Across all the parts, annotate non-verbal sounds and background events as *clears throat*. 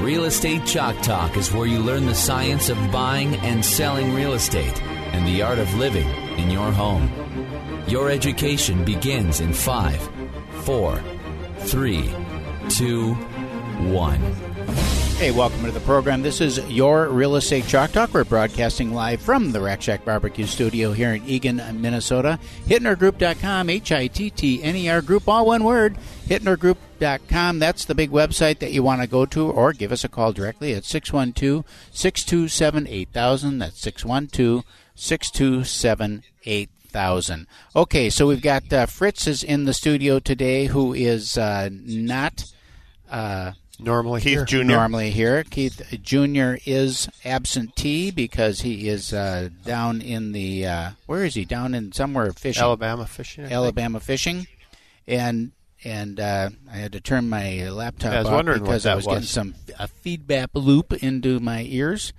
Real Estate Chalk Talk is where you learn the science of buying and selling real estate and the art of living in your home. Your education begins in five, four, three, two, one. Hey, welcome to the program. This is your Real Estate Chalk Talk. We're broadcasting live from the Rack Shack Barbecue Studio here in Eagan, Minnesota. HittnerGroup.com, H I T T N E R Group, all one word. HittnerGroup.com. That's the big website that you want to go to, or give us a call directly at 612 627 8000. That's 612 627 8000. Okay, so we've got uh, Fritz is in the studio today, who is uh, not. Uh, Normally Keith here. Jr. normally here. Keith Jr. is absentee because he is uh, down in the uh, where is he? Down in somewhere fishing. Alabama fishing. I think. Alabama fishing, and and uh, I had to turn my laptop Yeah, I was off wondering what because I that was getting some a feedback loop into my ears.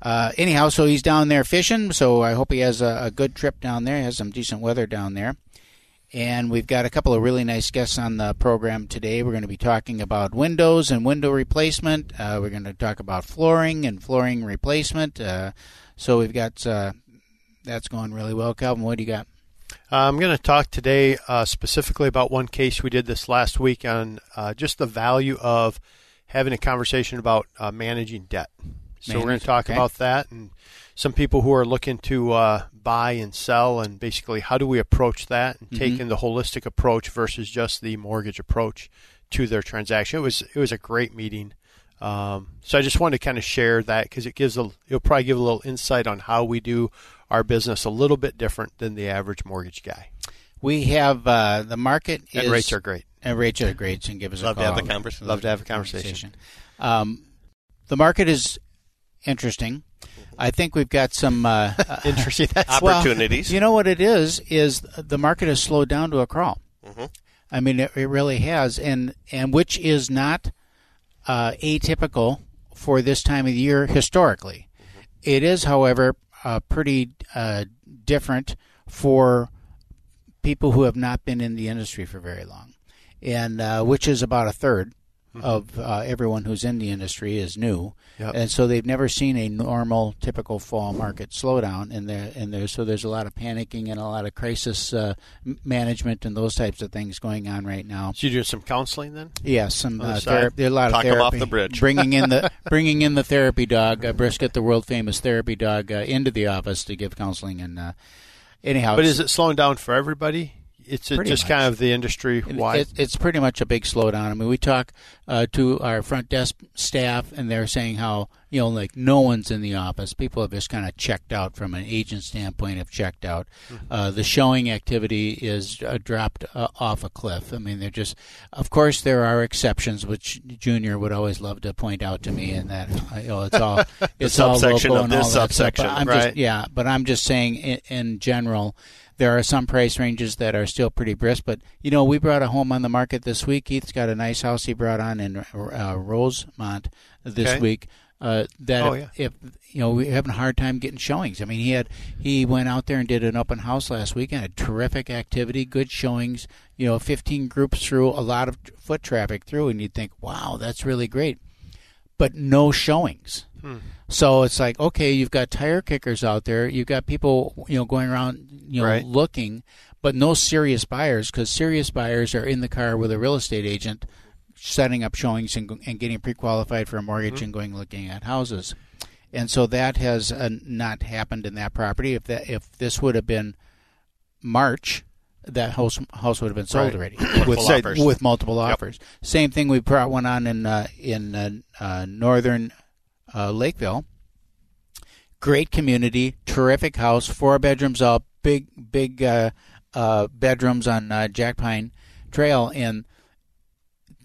Uh, anyhow, so he's down there fishing. So I hope he has a, a good trip down there. He has some decent weather down there. And we've got a couple of really nice guests on the program today. We're going to be talking about windows and window replacement. Uh, we're going to talk about flooring and flooring replacement. Uh, so we've got uh, that's going really well. Calvin, what do you got? Uh, I'm going to talk today uh, specifically about one case we did this last week on uh, just the value of having a conversation about uh, managing debt. So we're going to talk okay. about that and some people who are looking to uh, buy and sell, and basically how do we approach that and Mm-hmm. taking the holistic approach versus just the mortgage approach to their transaction. It was it was a great meeting. Um, so I just wanted to kind of share that because it gives a it'll probably give a little insight on how we do our business a little bit different than the average mortgage guy. We have uh, the market And is rates are great. and rates are great. So give us Love a to have the conversation. Love to have a conversation. Um, the market is interesting. I think we've got some uh, *laughs* *laughs* Interesting. That's Well, Opportunities. you know what it is? Is the market has slowed down to a crawl. I mean, it, it really has, and and which is not uh, atypical for this time of the year historically. It is, however, uh, pretty uh, different for people who have not been in the industry for very long, and uh, which is about a 3rd of uh, everyone who's in the industry is new, Yep. and so they've never seen a normal, typical fall market slowdown. And there, and there, so there's a lot of panicking and a lot of crisis uh, management and those types of things going on right now. So you do some counseling then? Yeah, some uh, therapy. A lot Talk of 'em off the bridge. *laughs* bringing in the *laughs* bringing in the therapy dog, uh, Brisket, the world famous therapy dog, uh, into the office to give counseling. And uh, anyhow, But is it slowing down for everybody? It's a, just much. kind of the industry wide. It, it's pretty much a big slowdown. I mean, we talk uh, to our front desk staff, and they're saying how you know, like no one's in the office. People have just kind of checked out from an agent standpoint. Have checked out. Uh, the showing activity is uh, dropped uh, off a cliff. I mean, they're just. Of course, there are exceptions, which Junior would always love to point out to me, and that you know, it's all *laughs* it's all local of and this all that stuff. But I'm right. just yeah, but I'm just saying in, in general, there are some price ranges that are still pretty brisk. But you know, we brought a home on the market this week. Keith's got a nice house he brought on in uh, Rosemount this Okay. week. Uh, that Oh, if, if you know we're having a hard time getting showings. I mean, he had he went out there and did an open house last week and had terrific activity, good showings. You know, 15 groups through, a lot of foot traffic through, and you'd think, wow, that's really great. But no showings. So it's like, okay, you've got tire kickers out there. You've got people, you know, going around, you know, Right. looking, but no serious buyers because serious buyers are in the car with a real estate agent, setting up showings and, and getting pre-qualified for a mortgage and going looking at houses. and so that has uh, not happened in that property. If that if this would have been March, that house house would have been sold Right. already *coughs* with offers. with multiple offers. Same thing. We brought one on in uh, in uh, uh, northern uh, Lakeville. Great community, terrific house, four bedrooms up, big big uh, uh, bedrooms on uh, Jack Pine Trail, and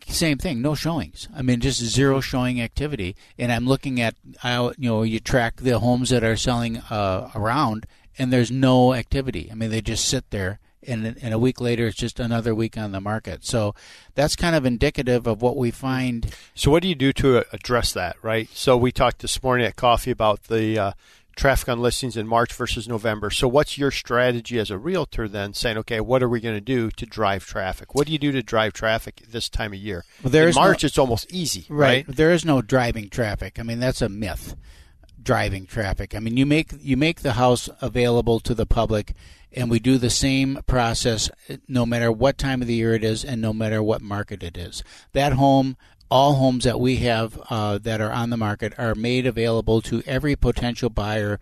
same thing, no showings. I mean, just zero showing activity. And I'm looking at, you know, you track the homes that are selling uh, around, and there's no activity. I mean, they just sit there, and and a week later, it's just another week on the market. So that's kind of indicative of what we find. So, what do you do to address that, right? So, we talked this morning at coffee about the uh, traffic on listings in March versus November. So, what's your strategy as a realtor then saying, okay, what are we going to do to drive traffic? What do you do to drive traffic this time of year? Well, there in is no- March, it's almost easy, right? There is no driving traffic. I mean, that's a myth. Driving traffic. I mean, you make you make the house available to the public, and we do the same process no matter what time of the year it is, and no matter what market it is. That home, all homes that we have uh, that are on the market, are made available to every potential buyer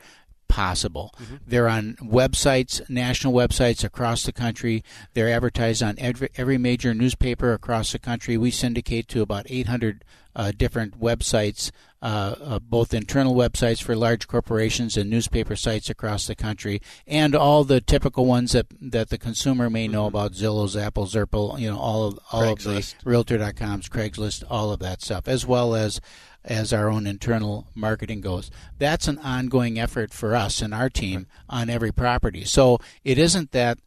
possible. They're on websites, national websites across the country. They're advertised on every, every major newspaper across the country. We syndicate to about 800 uh, different websites, uh, uh, both internal websites for large corporations and newspaper sites across the country, and all the typical ones that that the consumer may know about: Zillow's, Apple, Zerple, you know, all of all of Craigslist. the Realtor.com's, Craigslist, all of that stuff, as well as as our own internal marketing goes. That's an ongoing effort for us and our team on every property. So it isn't that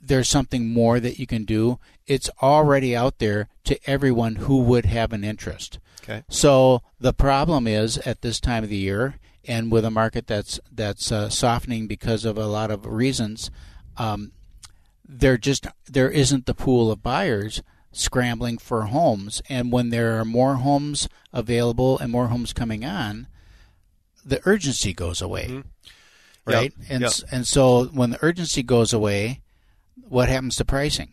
there's something more that you can do. It's already out there to everyone who would have an interest. Okay. So the problem is at this time of the year, and with a market that's that's uh, softening because of a lot of reasons, um, there just there isn't the pool of buyers scrambling for homes, and when there are more homes available and more homes coming on, the urgency goes away, right? Yep, And yep. and so when the urgency goes away, what happens to pricing?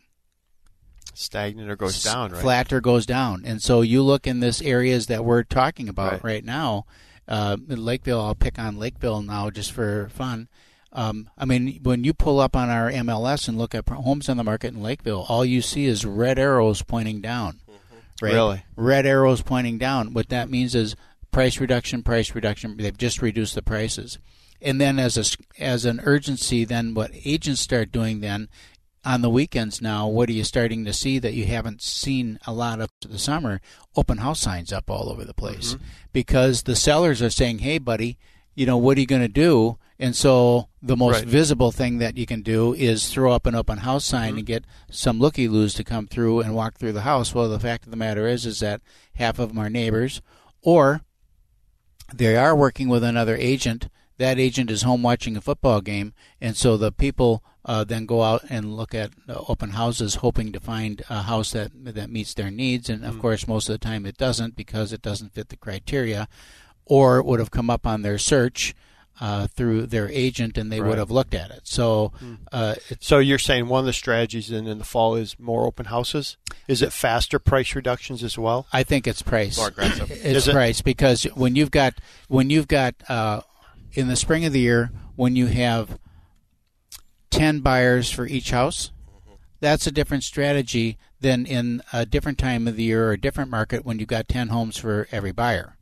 Stagnant or goes down, right? Flat or goes down, and so you look in this areas that we're talking about Right. right, now. Uh, Lakeville, I'll pick on Lakeville now just for fun. Um, I mean, when you pull up on our MLS and look at homes on the market in Lakeville, all you see is red arrows pointing down. Right? Really? Red arrows pointing down. What that means is price reduction, price reduction. They've just reduced the prices. And then as a as an urgency, then what agents start doing then on the weekends now, what are you starting to see that you haven't seen a lot of the summer? Open house signs up all over the place because the sellers are saying, "Hey, buddy, you know what are you going to do?" And so the most Right. visible thing that you can do is throw up an open house sign and get some looky loos to come through and walk through the house. Well, the fact of the matter is, is that half of them are neighbors, or they are working with another agent. That agent is home watching a football game, and so the people uh, then go out and look at uh, open houses, hoping to find a house that that meets their needs. And of course, most of the time it doesn't because it doesn't fit the criteria, or it would have come up on their search uh, through their agent, and they Right. would have looked at it. So uh, So you're saying one of the strategies in, in the fall is more open houses? Is it faster price reductions as well? I think it's price. More aggressive. *clears throat* It's Is it? price because when you've got when you've got uh, in the spring of the year when you have ten buyers for each house, that's a different strategy than in a different time of the year or a different market when you've got ten homes for every buyer.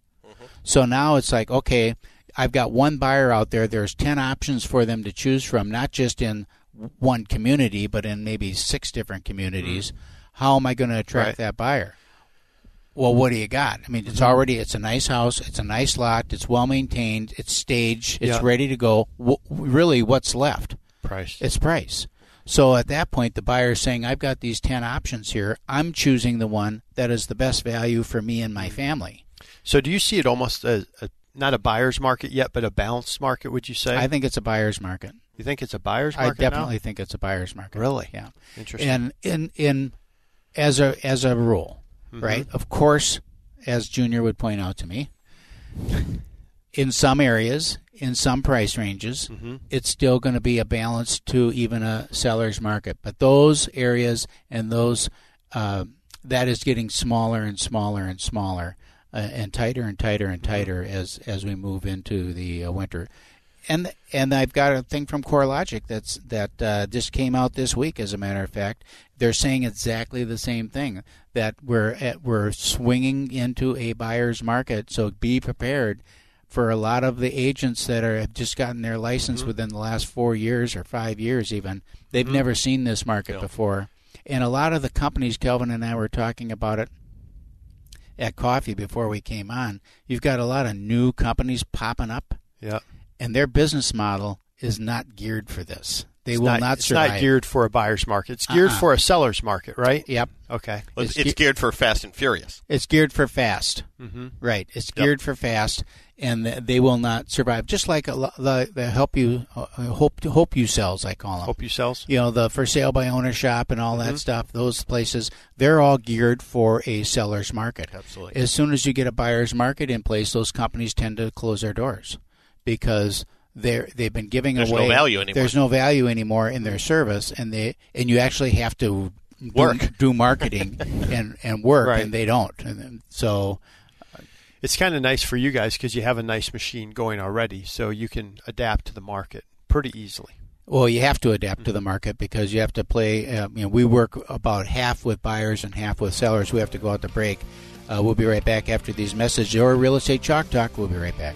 So now it's like okay, I've got one buyer out there. There's ten options for them to choose from, not just in one community, but in maybe six different communities. How am I going to attract Right. that buyer? Well, what do you got? I mean, it's mm-hmm. already it's a nice house, it's a nice lot, it's well maintained, it's staged, it's Yeah. ready to go. W- really, what's left? Price. It's price. So at that point, the buyer is saying, "I've got these ten options here. I'm choosing the one that is the best value for me and my mm-hmm. family." So do you see it almost as a, not a buyer's market yet, but a balanced market? Would you say? I think it's a buyer's market. you think it's a buyer's market? I definitely think it's a buyer's market. Really? Yeah. Interesting. And in in as a as a rule, Mm-hmm. right? Of course, as Junior would point out to me, in some areas, in some price ranges, Mm-hmm. it's still going to be a balance to even a seller's market. But those areas and those uh, that is getting smaller and smaller and smaller. Uh, and tighter and tighter and tighter as as we move into the uh, winter. And and I've got a thing from CoreLogic that's that uh, just came out this week. As a matter of fact, they're saying exactly the same thing that we're at, we're swinging into a buyer's market. So be prepared for a lot of the agents that are have just gotten their license Mm-hmm. within the last four years or five years. Even they've Mm-hmm. never seen this market before. And a lot of the companies, Kelvin and I were talking about it at coffee before we came on. You've got a lot of new companies popping up, Yeah. and their business model is not geared for this. They It's will not, not, it's not geared for a buyer's market. It's geared Uh-uh. for a seller's market, right? Yep, Okay. Well, It's It's, ge- geared for Fast and Furious. it's geared for fast. Mm-hmm. Right, it's geared for fast, and they will not survive. Just like a the, the help you uh, hope hope you sells, I call them. Hope you sells. you know the for sale by owner shop and all Mm-hmm. that stuff those places they're all geared for a seller's market Absolutely. as soon as you get a buyer's market in place those companies tend to close their doors because they're they've been giving There's no away value anymore. there's no value anymore in their service and they and you actually have to Work. *laughs* do, marketing *laughs* and and work Right. and they don't and then- so It's kind of nice for you guys because you have a nice machine going already, so you can adapt to the market pretty easily. Well, you have to adapt to the market because you have to play. Uh, you know, we work about half with buyers and half with sellers. We have to go out to break. Uh, we'll be right back after these messages. Your real estate chalk talk. We'll be right back.